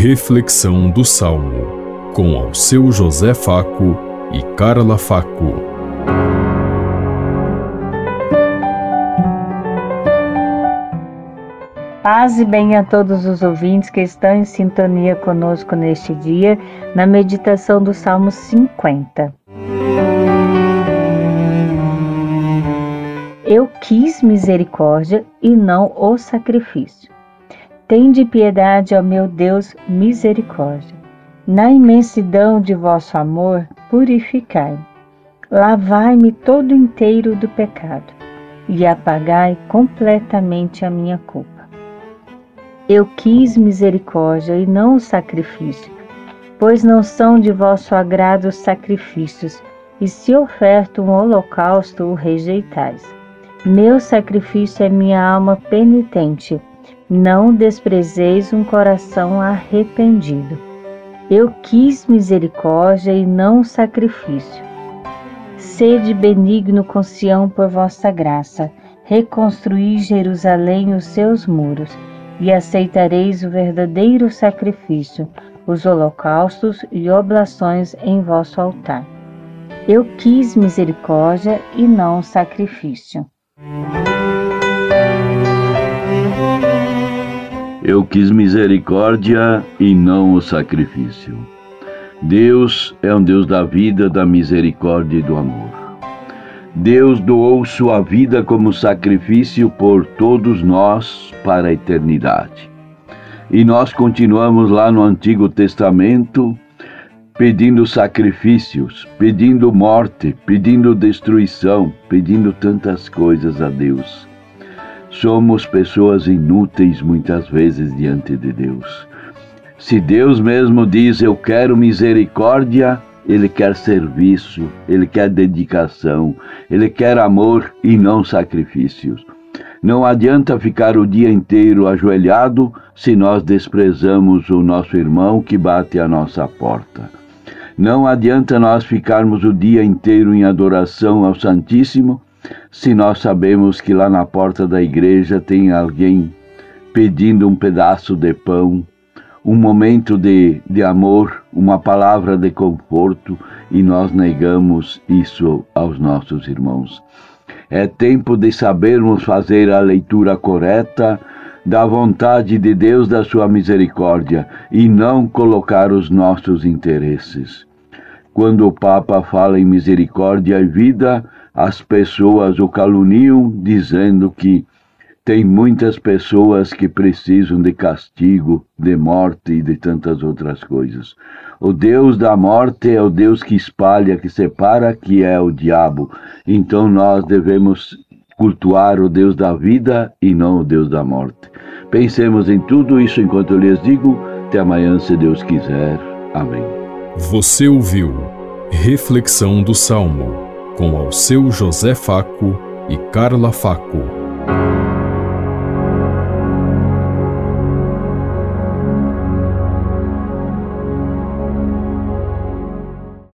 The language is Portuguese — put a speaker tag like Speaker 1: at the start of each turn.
Speaker 1: Reflexão do Salmo, com ao seu José Faco e Carla Faco.
Speaker 2: Paz e bem a todos os ouvintes que estão em sintonia conosco neste dia, na meditação do Salmo 50. Eu quis misericórdia e não o sacrifício. Tende piedade, ó meu Deus, misericórdia. Na imensidão de vosso amor, purificai-me. Lavai-me todo inteiro do pecado e apagai completamente a minha culpa. Eu quis misericórdia e não o sacrifício, pois não são de vosso agrado os sacrifícios, e se oferto um holocausto o rejeitais. Meu sacrifício é minha alma penitente. Não desprezeis um coração arrependido. Eu quis misericórdia e não sacrifício. Sede benigno com Sião por vossa graça. Reconstruí Jerusalém os seus muros, e aceitareis o verdadeiro sacrifício, os holocaustos e oblações em vosso altar. Eu quis misericórdia e não sacrifício.
Speaker 3: Eu quis misericórdia e não o sacrifício. Deus é um Deus da vida, da misericórdia e do amor. Deus doou sua vida como sacrifício por todos nós para a eternidade. E nós continuamos lá no Antigo Testamento pedindo sacrifícios, pedindo morte, pedindo destruição, pedindo tantas coisas a Deus. Somos pessoas inúteis muitas vezes diante de Deus. Se Deus mesmo diz eu quero misericórdia, ele quer serviço, ele quer dedicação, ele quer amor e não sacrifícios. Não adianta ficar o dia inteiro ajoelhado se nós desprezamos o nosso irmão que bate à nossa porta. Não adianta nós ficarmos o dia inteiro em adoração ao Santíssimo se nós sabemos que lá na porta da igreja tem alguém pedindo um pedaço de pão, um momento de, de amor, uma palavra de conforto e nós negamos isso aos nossos irmãos. É tempo de sabermos fazer a leitura correta da vontade de Deus, da sua misericórdia, e não colocar os nossos interesses. Quando o Papa fala em misericórdia e vida, as pessoas o caluniam, dizendo que tem muitas pessoas que precisam de castigo, de morte e de tantas outras coisas. O Deus da morte é o Deus que espalha, que separa, que é o diabo. Então nós devemos cultuar o Deus da vida e não o Deus da morte. Pensemos em tudo isso enquanto eu lhes digo. Até amanhã, se Deus quiser. Amém.
Speaker 1: Você ouviu Reflexão do Salmo com ao seu José Faco e Carla Faco.